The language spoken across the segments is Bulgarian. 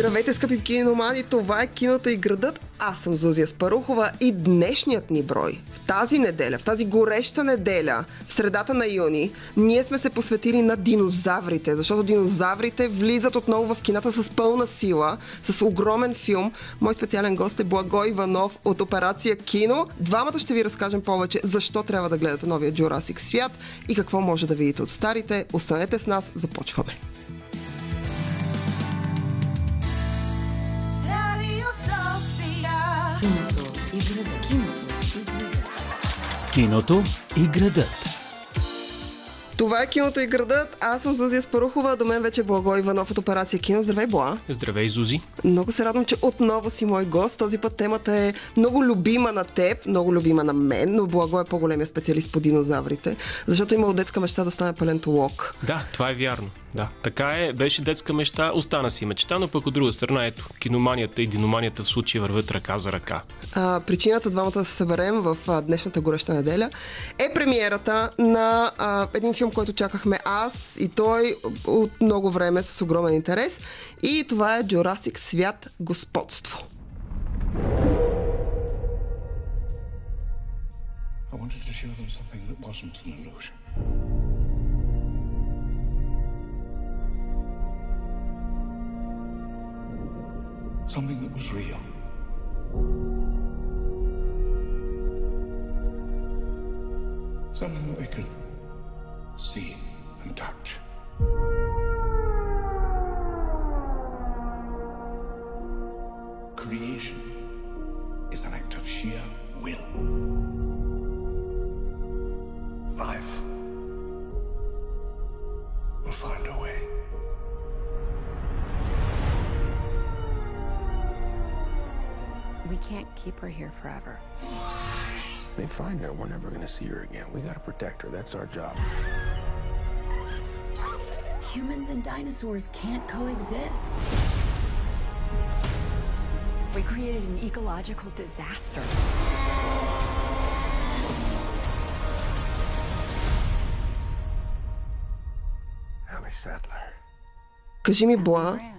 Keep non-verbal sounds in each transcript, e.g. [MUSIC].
Здравейте, скъпи киномани! Това е киното и градът. Аз съм Зузия Спарухова и днешният ни брой в тази неделя, в тази гореща неделя, в средата на юни, ние сме се посветили на динозаврите, защото динозаврите влизат отново в кината с пълна сила, с огромен филм. Мой специален гост е Благой Иванов от Операция Кино. Двамата ще ви разкажем повече защо трябва да гледате новия Jurassic свят и какво може да видите от старите. Останете с нас, започваме. Киното и градът. Това е киното и градът. Аз съм Зузия Спарухова, до мен вече е Благо Иванов от Операция Кино. Здравей, Бла! Здравей, Зузи. Много се радвам, че отново си мой гост. Този път темата е много любима на теб, много любима на мен, но Благо е по-големия специалист по динозаврите, защото има от детска мечта да стане палентолог. Да, това е вярно. Да, така е. Беше детска мечта, остана си мечта, но пък от друга страна, ето, киноманията и диноманията в случая вървят ръка за ръка. А, причината двамата да се съберем в а, днешната гореща неделя е премиерата на а, един филм, който чакахме аз и той от много време с огромен интерес. И това е Jurassic Свят Господство. I wanted to show them something that wasn't an illusion. Something that was real. Something that they could see and touch. Creation is an act of sheer will. Life will find a way. We can't keep her here forever. They find her, we're never gonna see her again. We gotta protect her. That's our job. Humans and dinosaurs can't coexist. We created an ecological disaster. Così mi buona.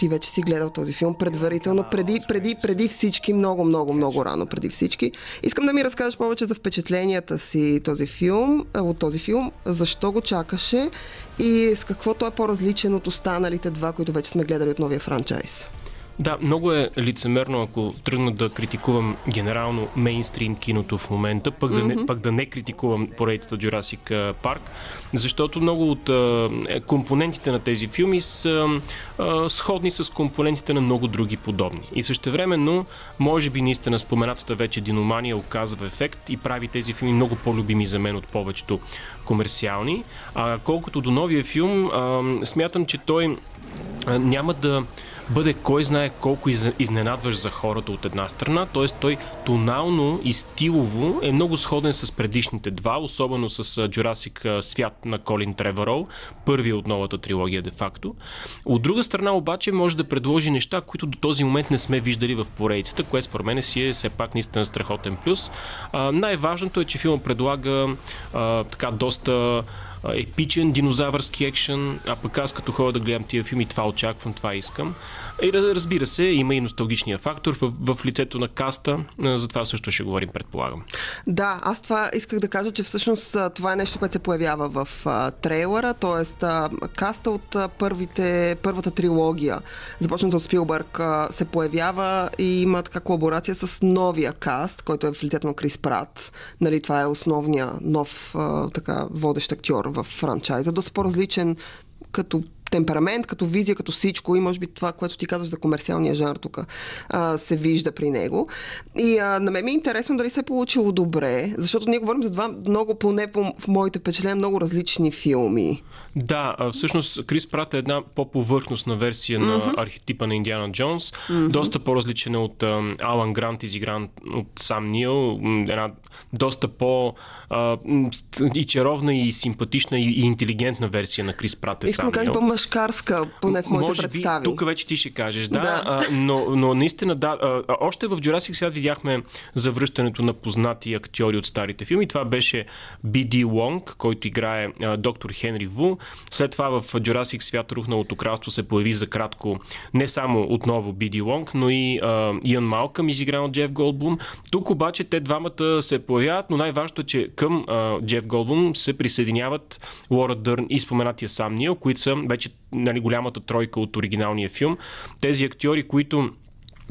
Ти вече си гледал този филм предварително, преди, преди, преди всички, много, много, много рано преди всички. Искам да ми разкажеш повече за впечатленията си този филм, от този филм, защо го чакаше и с какво той е по-различен от останалите два, които вече сме гледали от новия франчайз. Да, много е лицемерно, ако тръгна да критикувам генерално мейнстрим киното в момента, пък да, не, пък да не критикувам поредицата Jurassic Park, защото много от а, е, компонентите на тези филми са а, сходни с компонентите на много други подобни. И същевременно, може би наистина споменатата вече диномания оказва ефект и прави тези филми много по-любими за мен от повечето комерциални. А колкото до новия филм, а, смятам, че той а, няма да бъде кой знае колко из- изненадващ за хората от една страна, т.е. той тонално и стилово е много сходен с предишните два, особено с Jurassic свят на Колин Треворол, първи от новата трилогия де-факто. От друга страна обаче може да предложи неща, които до този момент не сме виждали в поредицата, което според мен си е все пак наистина страхотен плюс. Най-важното е, че филма предлага а, така доста епичен динозавърски екшен, а пък аз като ходя да гледам тия филми, това очаквам, това искам. И раз- разбира се, има и носталгичния фактор в, в лицето на каста, за това също ще говорим, предполагам. Да, аз това исках да кажа, че всъщност това е нещо, което се появява в а, трейлера, т.е. каста от първите, първата трилогия, започната от Спилбърг, а, се появява и има така колаборация с новия каст, който е в лицето на Крис Прат. Нали, това е основния нов а, така, водещ актьор в франчайза. Доста по-различен като темперамент, като визия, като всичко и може би това, което ти казваш за комерциалния жанр тук а, се вижда при него. И а, на мен ми е интересно дали се е получило добре, защото ние говорим за два много, поне по, в моите впечатления, много различни филми. Да, всъщност Крис Прат е една по-повърхностна версия на архетипа на Индиана Джонс. Доста по-различен е от а, Алан Грант, изигран от Сам Нил. Една доста по а, и чаровна, и симпатична, и, и интелигентна версия на Крис Прат е Искам Сам кажа Нил. По-мъж, шашкарска, поне в моите Може представи. би, тук вече ти ще кажеш, да, Да. А, но, но наистина, да, а, още в Jurassic свят видяхме завръщането на познати актьори от старите филми. Това беше B.D. Лонг, който играе а, доктор Хенри Ву. След това в Jurassic свят Рухналото кралство се появи за кратко не само отново B.D. Лонг, но и а, Иан Малкъм, изигран от Джеф Голдблум. Тук обаче те двамата се появяват, но най-важното е, че към а, Джеф Голдблум се присъединяват Лора Дърн и споменатия сам Нил, които са вече нали, голямата тройка от оригиналния филм. Тези актьори, които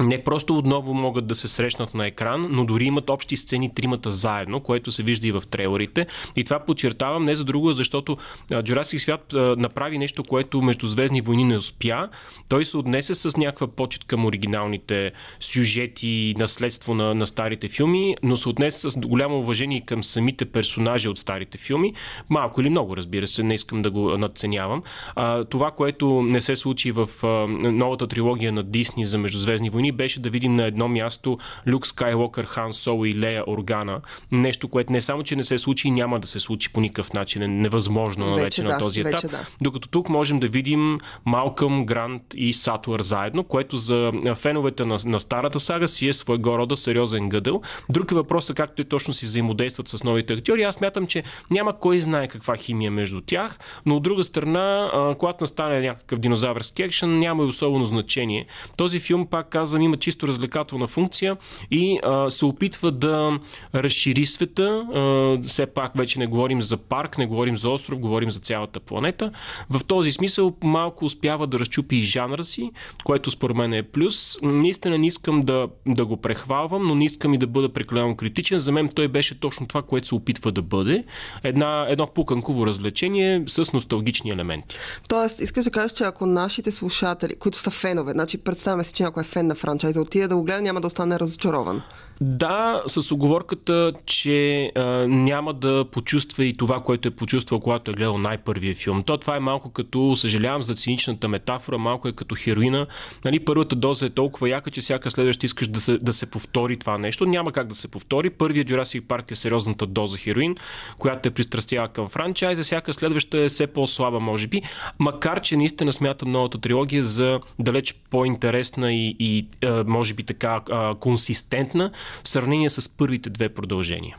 не просто отново могат да се срещнат на екран, но дори имат общи сцени тримата заедно, което се вижда и в трейлерите. И това подчертавам не за друго, защото Jurassic свят направи нещо, което между Звездни войни не успя. Той се отнесе с някаква почет към оригиналните сюжети и наследство на, на старите филми, но се отнесе с голямо уважение към самите персонажи от старите филми. Малко или много, разбира се, не искам да го надценявам. А, това, което не се случи в а, новата трилогия на Дисни за Междузвездни войни, беше да видим на едно място Люк Скайлокър, Хан Соло и Лея Органа. Нещо, което не само, че не се случи няма да се случи по никакъв начин. Е невъзможно вече, Вече да, на този етап. да. Докато тук можем да видим Малкъм, Грант и Сатуър заедно, което за феновете на, на старата сага си е своего рода сериозен гъдъл. Друг е въпросът как те точно си взаимодействат с новите актьори. Аз мятам, че няма кой знае каква химия между тях, но от друга страна, когато настане някакъв динозавърски екшен, няма и особено значение. Този филм, пак казвам, има чисто развлекателна функция и а, се опитва да разшири света. А, все пак вече не говорим за парк, не говорим за остров, говорим за цялата планета. В този смисъл малко успява да разчупи и жанра си, което според мен е плюс. Наистина не искам да, да го прехвалвам, но не искам и да бъда прекалено критичен. За мен той беше точно това, което се опитва да бъде. Една, едно пуканково развлечение с носталгични елементи. Тоест, искаш да кажеш, че ако нашите слушатели, които са фенове, значи представяме си, че някой е фен на франчайза, отиде да го гледа, няма да остане разочарован. Да, с оговорката, че а, няма да почувства и това, което е почувствал, когато е гледал най-първия филм. То това е малко като, съжалявам за циничната метафора, малко е като хероина. Нали, първата доза е толкова яка, че всяка следваща искаш да се, да се повтори това нещо. Няма как да се повтори. Първият Jurassic Park е сериозната доза хероин, която те пристрастява към франчайза. Всяка следваща е все по-слаба, може би. Макар, че наистина смятам новата трилогия за далеч по-интересна и, и а, може би така а, консистентна в сравнение с първите две продължения.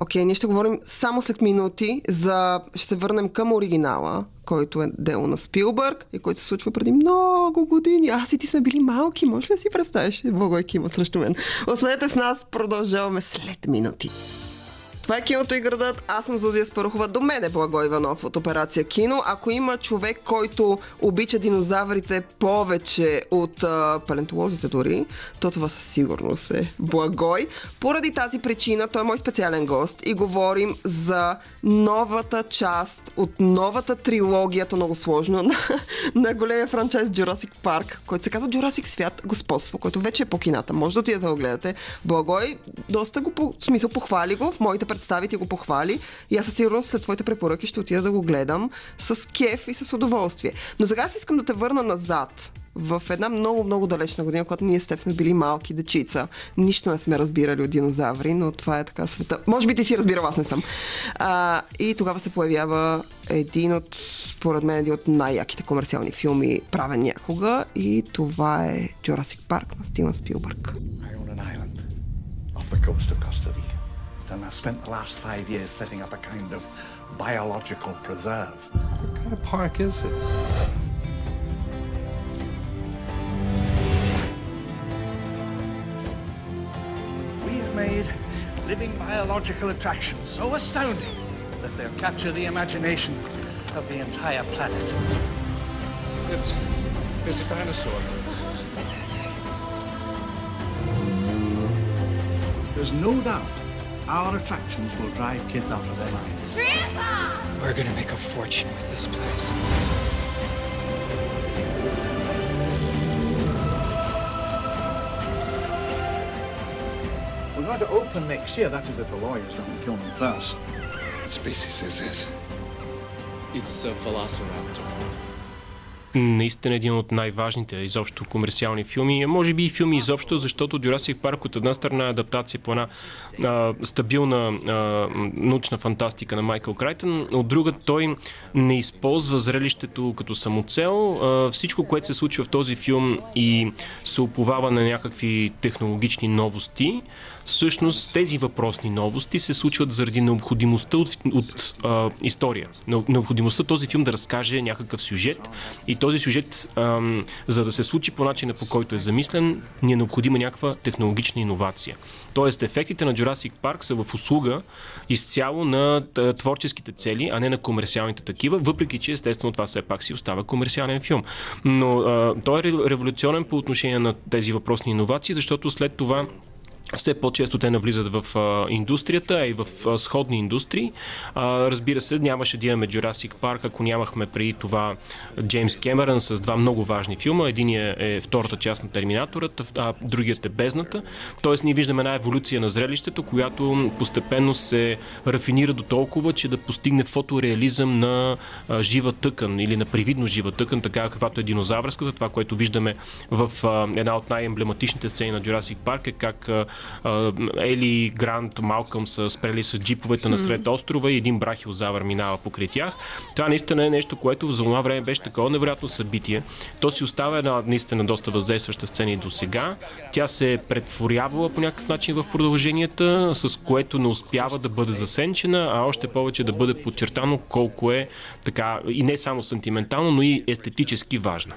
Окей, ние ще говорим само след минути за... Ще се върнем към оригинала, който е дело на Спилбърг и който се случва преди много години. Аз и ти сме били малки, може ли да си представиш? Благой кима срещу мен. Останете с нас, продължаваме след минути. Това е киното и градът. Аз съм Зузия Спарухова. До мен е Благо Иванов от Операция Кино. Ако има човек, който обича динозаврите повече от а, палентолозите дори, то това със сигурност е Благой. Поради тази причина той е мой специален гост и говорим за новата част от новата трилогия, то много сложно, [LAUGHS] на, на големия франчайз Jurassic Park, който се казва Jurassic свят господство, който вече е по кината. Може да отидете да го гледате. Благой доста го, по, смисъл похвали го, в моите представи ти го похвали и аз със сигурност след твоите препоръки ще отида да го гледам с кеф и с удоволствие. Но сега аз искам да те върна назад в една много, много далечна година, когато ние с теб сме били малки дечица. Нищо не сме разбирали от динозаври, но това е така света. Може би ти си разбирал, аз не съм. А, и тогава се появява един от, според мен, един от най-яките комерциални филми, правен някога. И това е Jurassic Park на Стивен Спилбърг. I own an island off the coast of Costa Rica. And I've spent the last five years setting up a kind of biological preserve. What kind of park is this? We've made living biological attractions so astounding that they'll capture the imagination of the entire planet. It's, it's a dinosaur. There's no doubt our attractions will drive kids out of their minds. Grandpa! We're gonna make a fortune with this place. We're going to open next year, that is if the lawyers don't kill me first. What species is this? It's a velociraptor. Наистина един от най-важните изобщо комерциални филми, а може би и филми изобщо, защото Jurassic Парк от една страна е адаптация по една а, стабилна а, научна фантастика на Майкъл Крайтън, от друга той не използва зрелището като самоцел. А, всичко, което се случва в този филм и се оповава на някакви технологични новости, всъщност тези въпросни новости се случват заради необходимостта от, от а, история. Необходимостта този филм да разкаже някакъв сюжет и този сюжет, а, за да се случи по начина по който е замислен, ни е необходима някаква технологична иновация. Тоест, ефектите на Jurassic Park са в услуга изцяло на творческите цели, а не на комерциалните такива, въпреки че естествено това все пак си остава комерциален филм. Но а, той е революционен по отношение на тези въпросни иновации, защото след това все по-често те навлизат в а, индустрията, и в а, сходни индустрии. А, разбира се, нямаше да имаме Jurassic Park, ако нямахме преди това Джеймс Кемерън с два много важни филма. Единият е втората част на Терминаторът, а другият е Бездната. Тоест ние виждаме една еволюция на зрелището, която постепенно се рафинира до толкова, че да постигне фотореализъм на а, жива тъкан или на привидно жива тъкан, така каквато е динозавърската. Това, което виждаме в а, една от най-емблематичните сцени на Jurassic Park е как а, Ели, Грант, Малкъм са спрели с джиповете на сред острова и един брахиозавър минава покрай тях. Това наистина е нещо, което за това време беше такова невероятно събитие. То си остава една наистина доста въздействаща сцена и до сега. Тя се е претворявала по някакъв начин в продълженията, с което не успява да бъде засенчена, а още повече да бъде подчертано колко е така и не само сантиментално, но и естетически важна.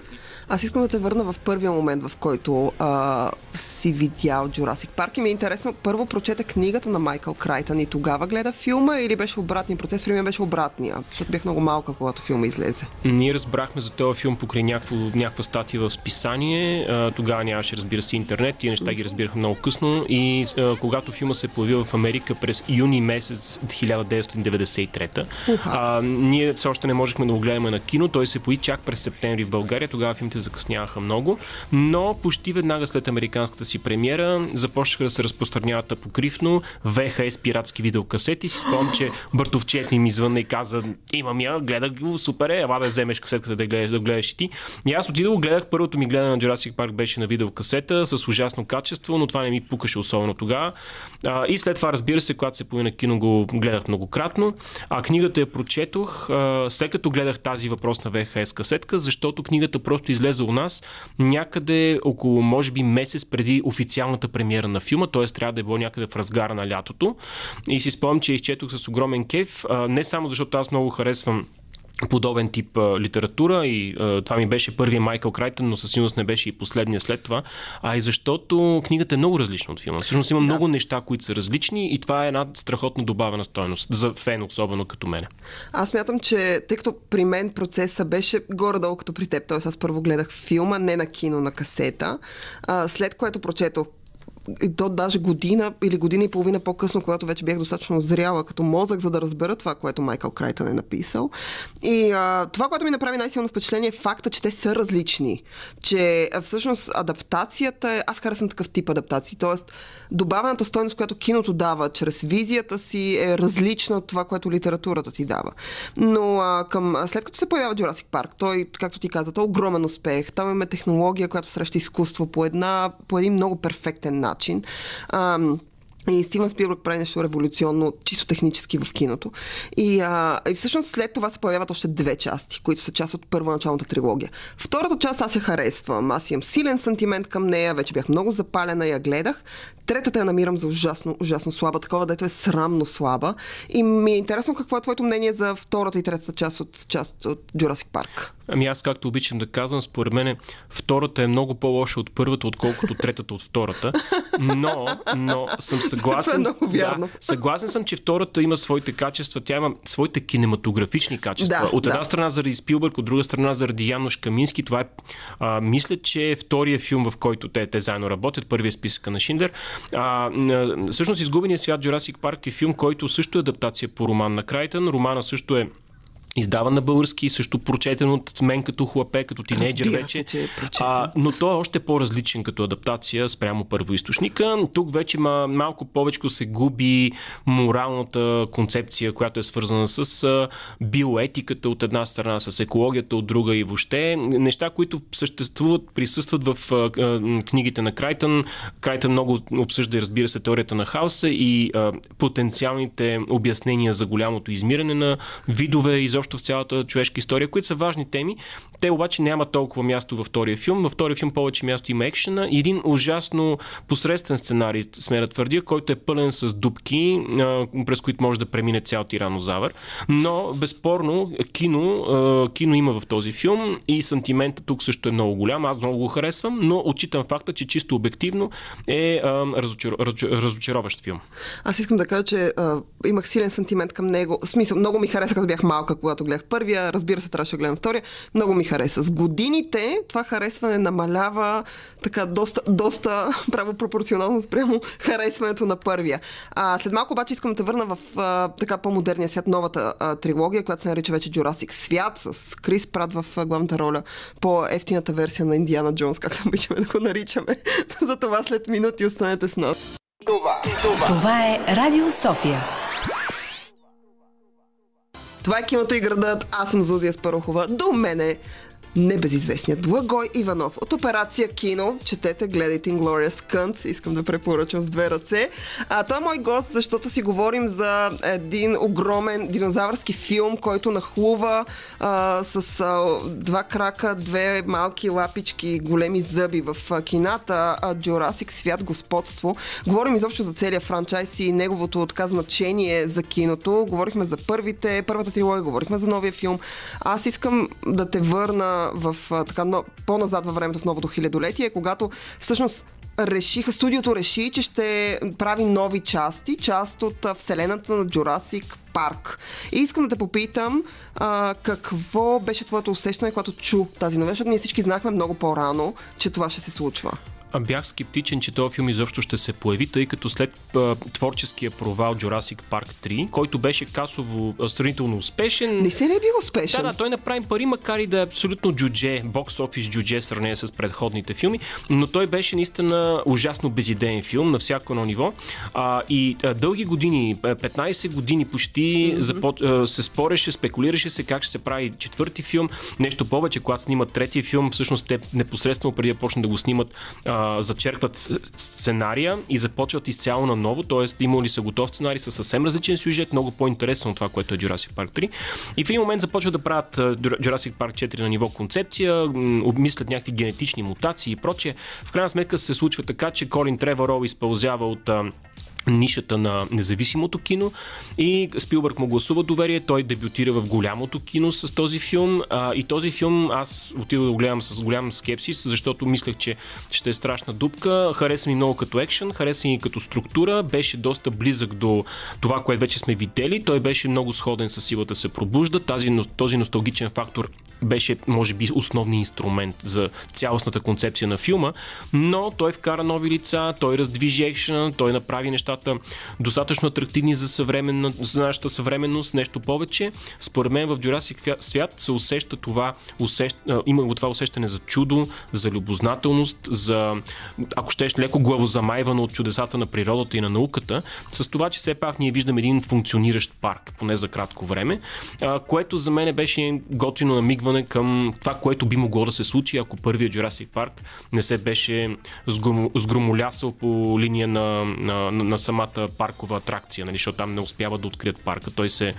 Аз искам да те върна в първия момент, в който а, си видял Jurassic Парк и ми е интересно, първо прочета книгата на Майкъл Крайтън и тогава гледа филма или беше обратния процес? При мен беше обратния, защото бях много малка, когато филма излезе. Ние разбрахме за този филм покрай някакво, някаква статия в списание. Тогава нямаше, разбира се, интернет. Тия неща ги разбирахме много късно. И а, когато филма се появи в Америка през юни месец 1993, а, ние все още не можехме да го гледаме на кино. Той се появи чак през септември в България. Тогава филмите закъсняваха много. Но почти веднага след американската си премиера започнаха да се разпространяват покривно ВХС пиратски видеокасети. Си спомням, че Бъртовчет ми ми звънна и каза, имам я, гледах го, супер е, ела да вземеш касетката да гледаш, да гледаш и ти. И аз отидох, гледах, първото ми гледане на Jurassic Park беше на видеокасета с ужасно качество, но това не ми пукаше особено тогава. И след това, разбира се, когато се появи на кино, го гледах многократно. А книгата я прочетох след като гледах тази въпрос на ВХС касетка, защото книгата просто излезе у нас някъде около, може би, месец преди официалната премиера на филма, т.е. трябва да е било някъде в разгара на лятото. И си спомням, че изчетох с огромен кеф, не само защото аз много харесвам подобен тип а, литература и а, това ми беше първият Майкъл Крайтън, но със сигурност не беше и последния след това, а и защото книгата е много различна от филма. Всъщност има да. много неща, които са различни и това е една страхотно добавена стойност за фен, особено като мене. Аз мятам, че тъй като при мен процеса беше горе-долу като при теб, т.е. аз първо гледах филма, не на кино, на касета, а, след което прочетох и то даже година или година и половина по-късно, когато вече бях достатъчно зряла като мозък, за да разбера това, което Майкъл Крайтън е написал. И а, това, което ми направи най-силно впечатление е факта, че те са различни. Че всъщност адаптацията е... Аз харесвам такъв тип адаптации. Тоест, добавената стойност, която киното дава чрез визията си е различна от това, което литературата ти дава. Но а, към, след като се появява Jurassic Парк, той, както ти каза, той е огромен успех. Там имаме технология, която среща изкуство по, една, по един много перфектен начин начин. А, и Стивън Спилбърг прави нещо революционно, чисто технически в киното. И, а, и всъщност след това се появяват още две части, които са част от първоначалната трилогия. Втората част аз я харесвам. Аз имам силен сантимент към нея, вече бях много запалена, я гледах. Третата я намирам за ужасно, ужасно слаба, такова, дето е срамно слаба. И ми е интересно какво е твоето мнение за втората и третата част от, част от Jurassic Park. Ами аз, както обичам да казвам, според мен втората е много по-лоша от първата, отколкото третата от втората. Но, но съм съгласен. [LAUGHS] Това е много вярно. Да, съгласен съм, че втората има своите качества. Тя има своите кинематографични качества. Да, от една да. страна заради Спилбърг, от друга страна заради Янош Камински. Това е, а, мисля, че е втория филм, в който те, те заедно работят. Първият списъка на Шиндер. А, всъщност, Изгубения свят Jurassic Парк е филм, който също е адаптация по роман на Крайтън. Романа също е Издаван на български, също прочетен от мен като хлапе, като тинейджър Разбира вече. се, е а, но той е още по-различен като адаптация спрямо първоисточника. Тук вече ма, малко повече се губи моралната концепция, която е свързана с биоетиката от една страна, с екологията от друга и въобще неща, които съществуват, присъстват в а, книгите на Крайтън. Крайтън много обсъжда и разбира се теорията на хаоса и а, потенциалните обяснения за голямото измиране на видове изобщо в цялата човешка история, които са важни теми. Те обаче нямат толкова място във втория филм. Във втория филм повече място има екшена и един ужасно посредствен сценарий, сме да твърдя, който е пълен с дупки, а, през които може да премине цял тиранозавър. Но безспорно кино, кино има в този филм и сантиментът тук също е много голям. Аз много го харесвам, но отчитам факта, че чисто обективно е разочароващ филм. Аз искам да кажа, че а, имах силен сантимент към него. В смисъл, много ми хареса, като бях малка, когато гледах първия. Разбира се, трябваше да гледам втория. Много ми хареса. С годините това харесване намалява така доста, доста [LAUGHS] право пропорционално спрямо харесването на първия. А, след малко обаче искам да върна в а, така по-модерния свят, новата а, трилогия, която се нарича вече Jurassic свят, с Крис Прат в а, главната роля, по-ефтината версия на Индиана Джонс, както обичаме да го наричаме. [LAUGHS] За това след минути останете с нас. Това е Радио София. Това е киното и градът. Аз съм Зузия Спарухова. До мене небезизвестният Благой Иванов от операция Кино. Четете, гледайте Inglorious Cunts. Искам да препоръчам с две ръце. А, той е мой гост, защото си говорим за един огромен динозавърски филм, който нахлува а, с а, два крака, две малки лапички, големи зъби в а, кината. А, Jurassic свят господство. Говорим изобщо за целия франчайз и неговото така значение за киното. Говорихме за първите, първата трилогия, говорихме за новия филм. Аз искам да те върна в така но, по-назад във времето в новото хилядолетие, когато всъщност решиха, студиото реши, че ще прави нови части, част от вселената на Jurassic Парк. И искам да те попитам а, какво беше твоето усещане, когато чу тази новина, защото ние всички знахме много по-рано, че това ще се случва. Бях скептичен, че този филм изобщо ще се появи, тъй като след а, творческия провал Jurassic Park 3, който беше касово а, сравнително успешен. Не се ли е бил успешен? Да, да, той направи пари, макар и да е абсолютно джудже, бокс офис джудже в сравнение с предходните филми, но той беше наистина ужасно безидеен филм на всяко едно ниво. А, и а, дълги години, 15 години почти, mm-hmm. запот, а, се спореше, спекулираше се как ще се прави четвърти филм. Нещо повече, когато снимат третия филм, всъщност те непосредствено преди да почнат да го снимат, а, зачеркват сценария и започват изцяло на ново, т.е. имали са готов сценарий с съвсем различен сюжет, много по-интересен от това, което е Jurassic Park 3. И в един момент започват да правят Jurassic Park 4 на ниво концепция, обмислят някакви генетични мутации и прочее. В крайна сметка се случва така, че Колин Треворов изпълзява от нишата на независимото кино и Спилбърг му гласува доверие, той дебютира в голямото кино с този филм а, и този филм аз отидох да го гледам с голям скепсис, защото мислех, че ще е страшна дупка. Хареса ми много като екшен, хареса ми като структура, беше доста близък до това, което вече сме видели. Той беше много сходен с силата се пробужда. Тази, този носталгичен фактор беше, може би, основният инструмент за цялостната концепция на филма, но той вкара нови лица, той раздвижи екшена, той направи нещата достатъчно атрактивни за, съвременна, за нашата съвременност, нещо повече. Според мен в Jurassic свят се усеща това, усещ, има го това усещане за чудо, за любознателност, за, ако щеш, леко главозамайвано от чудесата на природата и на науката, с това, че все пак ние виждаме един функциониращ парк, поне за кратко време, което за мен беше готино намигване към това, което би могло да се случи, ако първият Jurassic Park не се беше сгромолясал по линия на, на, на, на самата паркова атракция, нали, защото там не успява да открият парка. Той се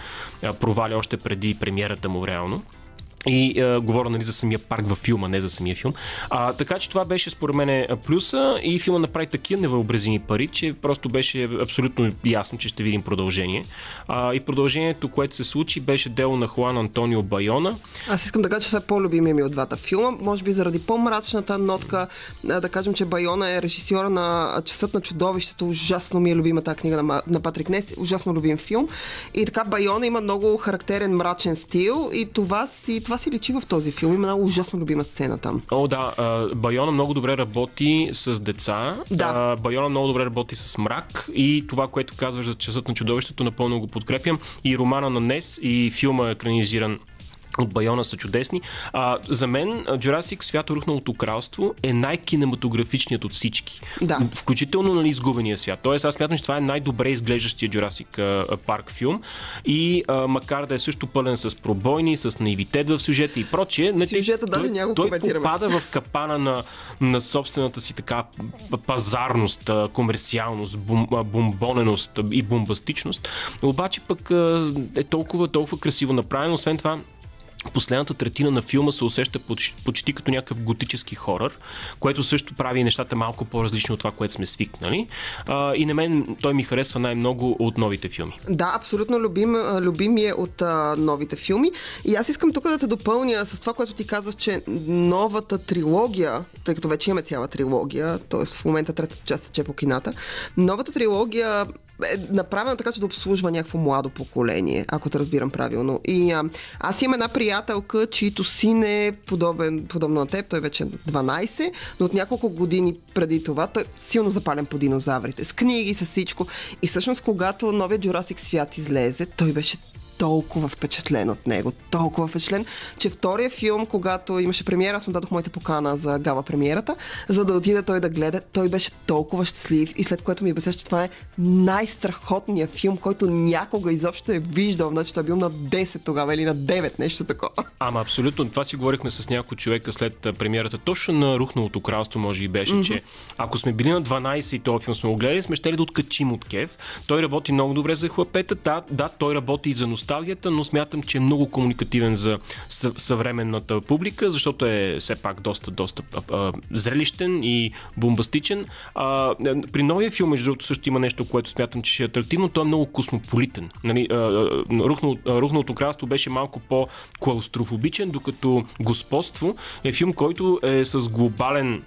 проваля още преди премиерата му реално. И а, говоря нали, за самия парк във филма, не за самия филм. А, така че това беше според мен плюса и филма направи такива невъобразими пари, че просто беше абсолютно ясно, че ще видим продължение. А, и продължението, което се случи, беше дело на Хуан Антонио Байона. Аз искам да кажа, че това е по-любимия ми от двата филма. Може би заради по-мрачната нотка, да кажем, че Байона е режисьора на Часът на чудовището. Ужасно ми е любимата книга на, на Патрик Нес. Ужасно любим филм. И така Байона има много характерен мрачен стил и това си това си личи в този филм. Има една ужасно любима сцена там. О, да. Байона много добре работи с деца. Да. Байона много добре работи с мрак и това, което казваш за часът на чудовището, напълно го подкрепям. И романа на Нес и филма е екранизиран от Байона са чудесни. А, за мен Jurassic Свято рухналото кралство е най-кинематографичният от всички. Да. Включително нали, изгубения свят. Тоест аз смятам, че това е най-добре изглеждащия Jurassic парк филм и а, макар да е също пълен с пробойни, с наивитет в сюжета и прочие, не, Сюжета той, даже няма той попада в капана на, на собствената си така пазарност, комерциалност, бум, бомбоненост и бомбастичност. Обаче пък е толкова, толкова красиво направено. Освен това, Последната третина на филма се усеща почти, почти като някакъв готически хорър, което също прави нещата малко по-различни от това, което сме свикнали. А, и на мен той ми харесва най-много от новите филми. Да, абсолютно любим, любим е от а, новите филми. И аз искам тук да те допълня с това, което ти казваш, че новата трилогия, тъй като вече имаме цяла трилогия, т.е. в момента третата част е по кината, новата трилогия е направена така, че да обслужва някакво младо поколение, ако те разбирам правилно. И а, аз имам една приятелка, чието син е подобен, подобно на теб, той вече е 12, но от няколко години преди това той е силно запален по динозаврите, с книги, с всичко. И всъщност, когато новият Jurassic свят излезе, той беше толкова впечатлен от него, толкова впечатлен, че втория филм, когато имаше премиера, аз му дадох моите покана за гала премиерата, за да отида той да гледа, той беше толкова щастлив и след което ми обясня, че това е най-страхотният филм, който някога изобщо е виждал. Значи той е бил на 10 тогава или на 9, нещо такова. Ама абсолютно, това си говорихме с някой човека след премиерата. Точно на Рухналото кралство, може и беше, mm-hmm. че ако сме били на 12 и този филм сме го гледали, сме ще да откачим от Кев. Той работи много добре за хлапета. Да, да, той работи и за носталгия носталгията, но смятам, че е много комуникативен за съвременната публика, защото е все пак доста, доста а, зрелищен и бомбастичен. А, при новия филм, между другото, също има нещо, което смятам, че ще е атрактивно. Той е много космополитен. Нали, Рухнал, Рухналото кралство беше малко по-клаустрофобичен, докато Господство е филм, който е с глобален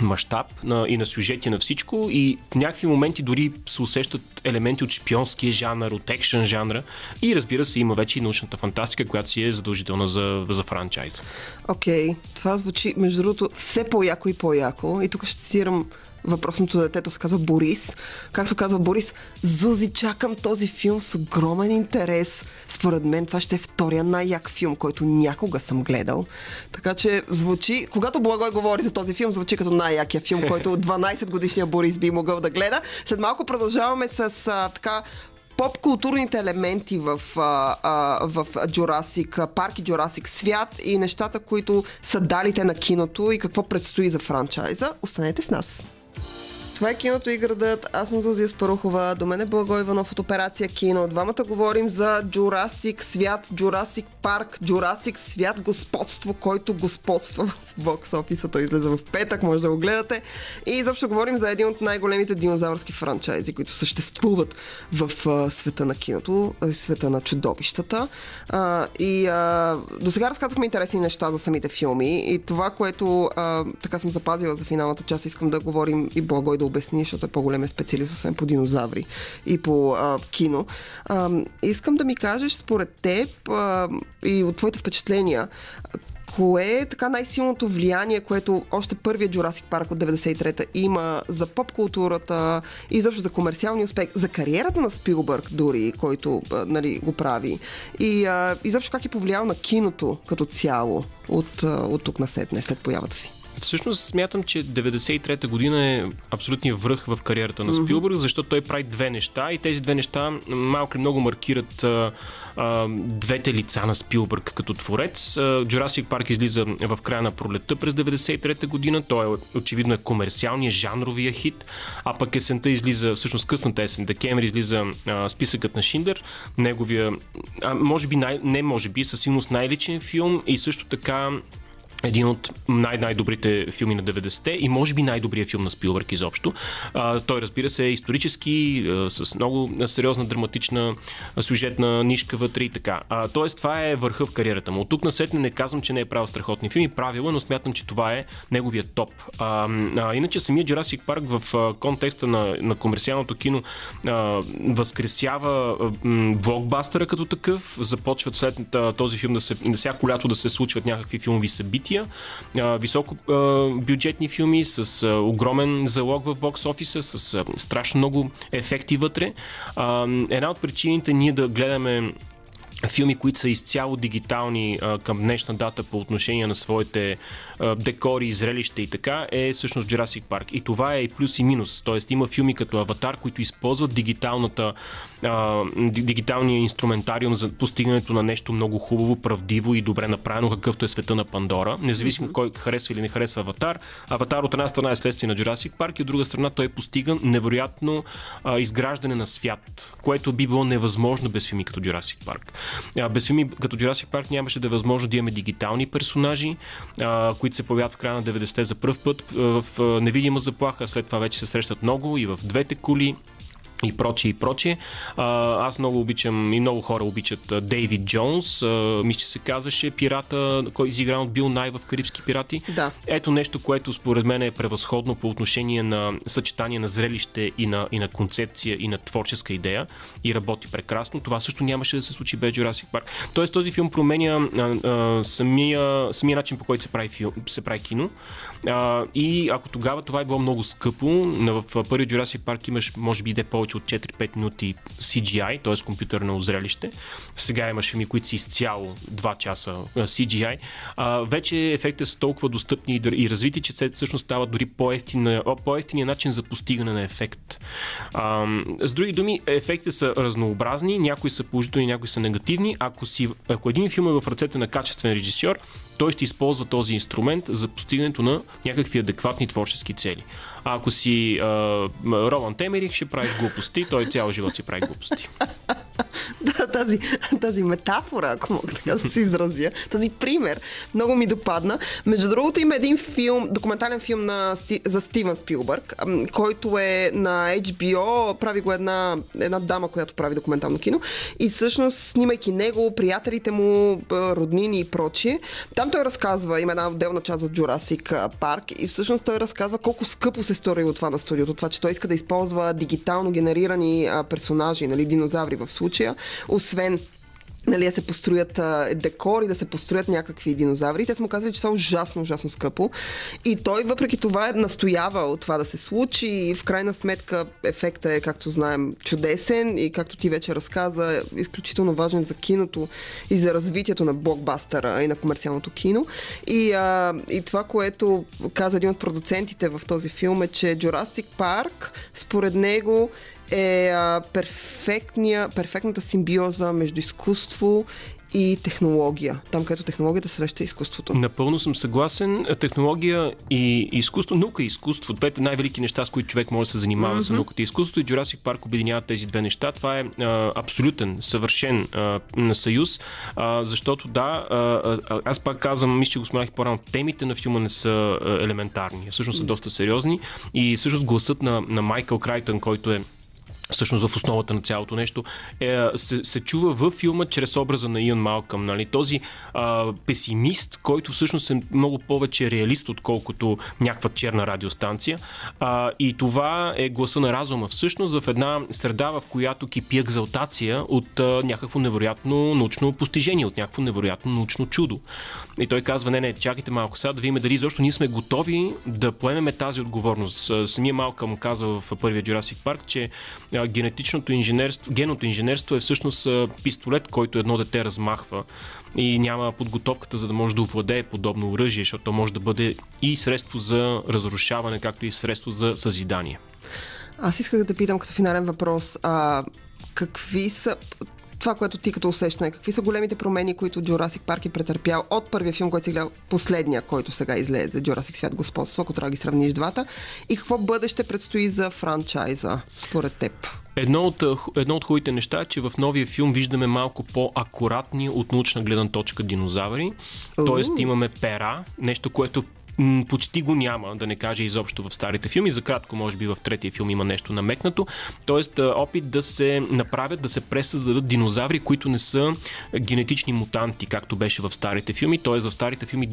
мащаб и на сюжети на всичко и в някакви моменти дори се усещат елементи от шпионския жанр, от екшен жанра и разбира се има вече и научната фантастика, която си е задължителна за, за франчайз. Окей, okay. това звучи между другото все по-яко и по-яко и тук ще цитирам въпросното детето се казва Борис. Както казва Борис, Зузи, чакам този филм с огромен интерес. Според мен това ще е втория най-як филм, който някога съм гледал. Така че звучи, когато Благой говори за този филм, звучи като най-якия филм, който [LAUGHS] 12 годишния Борис би могъл да гледа. След малко продължаваме с а, така поп-културните елементи в, а, а, в Jurassic парк и Jurassic свят и нещата, които са далите на киното и какво предстои за франчайза. Останете с нас! Това е киното и градът. Аз съм Зузия Спарухова. До мен е Благо Иванов от Операция Кино. Двамата говорим за Джурасик свят, Джурасик парк, Джурасик свят господство, който господства в бокс офиса. Той излезе в петък, може да го гледате. И изобщо говорим за един от най-големите динозавърски франчайзи, които съществуват в а, света на киното, света на чудовищата. А, и а, до сега разказахме интересни неща за самите филми и това, което а, така съм запазила за финалната част, искам да говорим и Благой да обясни, защото е по-голем специалист, освен по динозаври и по а, кино. А, искам да ми кажеш, според теб а, и от твоите впечатления, кое е така най-силното влияние, което още първият Jurassic Парк от 93-та има за поп-културата и изобщо за комерциалния успех, за кариерата на Спилбърг дори, който нали, го прави и а, изобщо как е повлиял на киното като цяло от, от тук на сетне, след появата си? Всъщност смятам, че 93-та година е абсолютният връх в кариерата на Спилбърг, защото той прави две неща и тези две неща малко или много маркират а, а, двете лица на Спилбърг като творец. Jurassic Парк излиза в края на пролетта през 93-та година. Той е очевидно е комерциалния, жанровия хит, а пък есента излиза, всъщност късната есен, декември излиза а, списъкът на Шиндер, неговия, а, може би, най, не може би, със сигурност най-личен филм и също така един от най-най-добрите филми на 90-те и може би най-добрият филм на Спилбърг изобщо. А, той разбира се е исторически, а, с много сериозна драматична сюжетна нишка вътре и така. А, тоест това е върха в кариерата му. От тук насетне не казвам, че не е правил страхотни филми, правила, но смятам, че това е неговият топ. А, а, иначе самия Jurassic Парк в а, контекста на, на комерциалното кино а, възкресява а, блокбастера като такъв. Започват след а, този филм да се, всяко лято да се случват някакви филмови събития събития, високо бюджетни филми с огромен залог в бокс офиса, с страшно много ефекти вътре. Една от причините ние да гледаме филми, които са изцяло дигитални а, към днешна дата по отношение на своите а, декори, зрелища и така, е всъщност Jurassic Park. И това е и плюс и минус. Тоест има филми като Аватар, които използват дигиталната, а, дигиталния инструментариум за постигането на нещо много хубаво, правдиво и добре направено, какъвто е света на Пандора. Независимо mm-hmm. кой харесва или не харесва Аватар. Аватар от една страна е следствие на Jurassic Park и от друга страна той постига невероятно а, изграждане на свят, което би било невъзможно без филми като Jurassic Park. Без филми като Jurassic Park нямаше да е възможно да имаме дигитални персонажи, които се появяват в края на 90-те за първ път в невидима заплаха, след това вече се срещат много и в двете коли и прочие и прочие. Аз много обичам и много хора обичат Дейвид Джонс, мисля, че се казваше пирата, кой изигран от Бил Най в Карибски пирати. Да. Ето нещо, което според мен е превъзходно по отношение на съчетание на зрелище и на, и на концепция и на творческа идея и работи прекрасно. Това също нямаше да се случи без Jurassic Park. Тоест този филм променя а, а, самия, самия начин по който се прави, филм, се прави кино. А, и ако тогава това е било много скъпо, в първи Jurassic Park имаш може би де повече от 4-5 минути CGI, т.е. компютърно зрелище. Сега имаш филми, които са изцяло 2 часа CGI. А, вече ефектите са толкова достъпни и развити, че всъщност става дори по-ефтиния, по-ефтиния начин за постигане на ефект. А, с други думи, ефектите са разнообразни, някои са положителни, някои са негативни. Ако, си, ако един филм е в ръцете на качествен режисьор, той ще използва този инструмент за постигането на някакви адекватни творчески цели. А ако си а, Ролан Темерих, ще правиш глупости, той цял живот си прави глупости. [LAUGHS] да, тази, тази метафора, ако мога така да се изразя, този пример, много ми допадна. Между другото има един филм, документален филм на, за Стивен Спилбърг, който е на HBO, прави го една, една дама, която прави документално кино и всъщност снимайки него, приятелите му, роднини и прочие, там той разказва, има една отделна част за Jurassic Park и всъщност той разказва колко скъпо се от това на студиото, това, че той иска да използва дигитално генерирани персонажи, нали, динозаври в случая, освен нали, се построят а, декори, да се построят някакви динозаври. Те са му казали, че са ужасно, ужасно скъпо. И той въпреки това е настоявал това да се случи и в крайна сметка ефекта е, както знаем, чудесен и както ти вече разказа, изключително важен за киното и за развитието на блокбастера и на комерциалното кино. И, а, и това, което каза един от продуцентите в този филм е, че Jurassic Park, според него, е а, перфектната симбиоза между изкуство и технология. Там, където технологията среща изкуството. Напълно съм съгласен. Технология и изкуство, наука и изкуство, двете най-велики неща, с които човек може да се занимава mm-hmm. са науката и изкуството и Jurassic Park обединяват тези две неща. Това е а, абсолютен, съвършен а, съюз, а, защото да, а, аз пак казвам, мисля, че го споменах по-рано, темите на филма не са а, елементарни, всъщност са доста сериозни и всъщност гласът на, на Майкъл Крайтън, който е всъщност в основата на цялото нещо, е, се, се чува във филма чрез образа на Иан Малкъм. Нали? Този а, песимист, който всъщност е много повече реалист, отколкото някаква черна радиостанция. А, и това е гласа на разума. Всъщност в една среда, в която кипи екзалтация от а, някакво невероятно научно постижение, от някакво невероятно научно чудо. И той казва, не, не, чакайте малко сега да видим дали защо ние сме готови да поемеме тази отговорност. Самия Малкъм казва в първия Jurassic Park, че генетичното инженерство, генното инженерство е всъщност пистолет, който едно дете размахва и няма подготовката за да може да овладее подобно оръжие, защото то може да бъде и средство за разрушаване, както и средство за съзидание. Аз исках да питам като финален въпрос, а, какви са това, което ти като усещане, какви са големите промени, които Jurassic Парк е претърпял от първия филм, който си гледал, последния, който сега излезе, Jurassic Свят Господство, ако трябва да ги сравниш двата, и какво бъдеще предстои за франчайза, според теб? Едно от, едно от хубавите неща е, че в новия филм виждаме малко по-акуратни от научна гледна точка динозаври. Тоест имаме пера, нещо, което почти го няма, да не кажа изобщо в старите филми. За кратко, може би в третия филм има нещо намекнато. Тоест, опит да се направят, да се пресъздадат динозаври, които не са генетични мутанти, както беше в старите филми. Тоест, в старите филми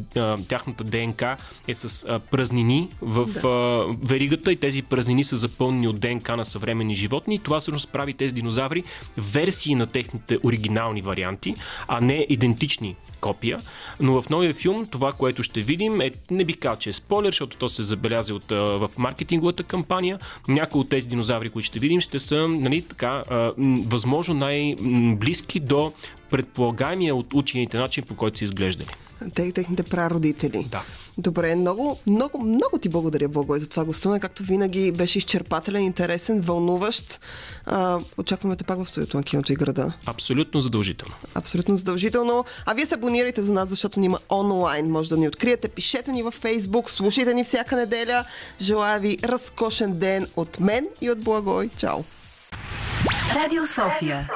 тяхната ДНК е с празнини в да. веригата и тези празнини са запълнени от ДНК на съвременни животни. И това всъщност прави тези динозаври версии на техните оригинални варианти, а не идентични копия. Но в новия филм това, което ще видим е, не бих казал, че е спойлер, защото то се забеляза от, в маркетинговата кампания. Някои от тези динозаври, които ще видим, ще са нали, така, възможно най-близки до предполагаемия от учените начин, по който са изглеждали. Те, техните прародители. Да. Добре, много, много, много ти благодаря, Благой, за това гостуване. Както винаги беше изчерпателен, интересен, вълнуващ. А, очакваме те пак в студиото на киното и града. Абсолютно задължително. Абсолютно задължително. А вие се абонирайте за нас, защото ни има онлайн. Може да ни откриете, пишете ни във Facebook, слушайте ни всяка неделя. Желая ви разкошен ден от мен и от Благой. Чао! Радио София.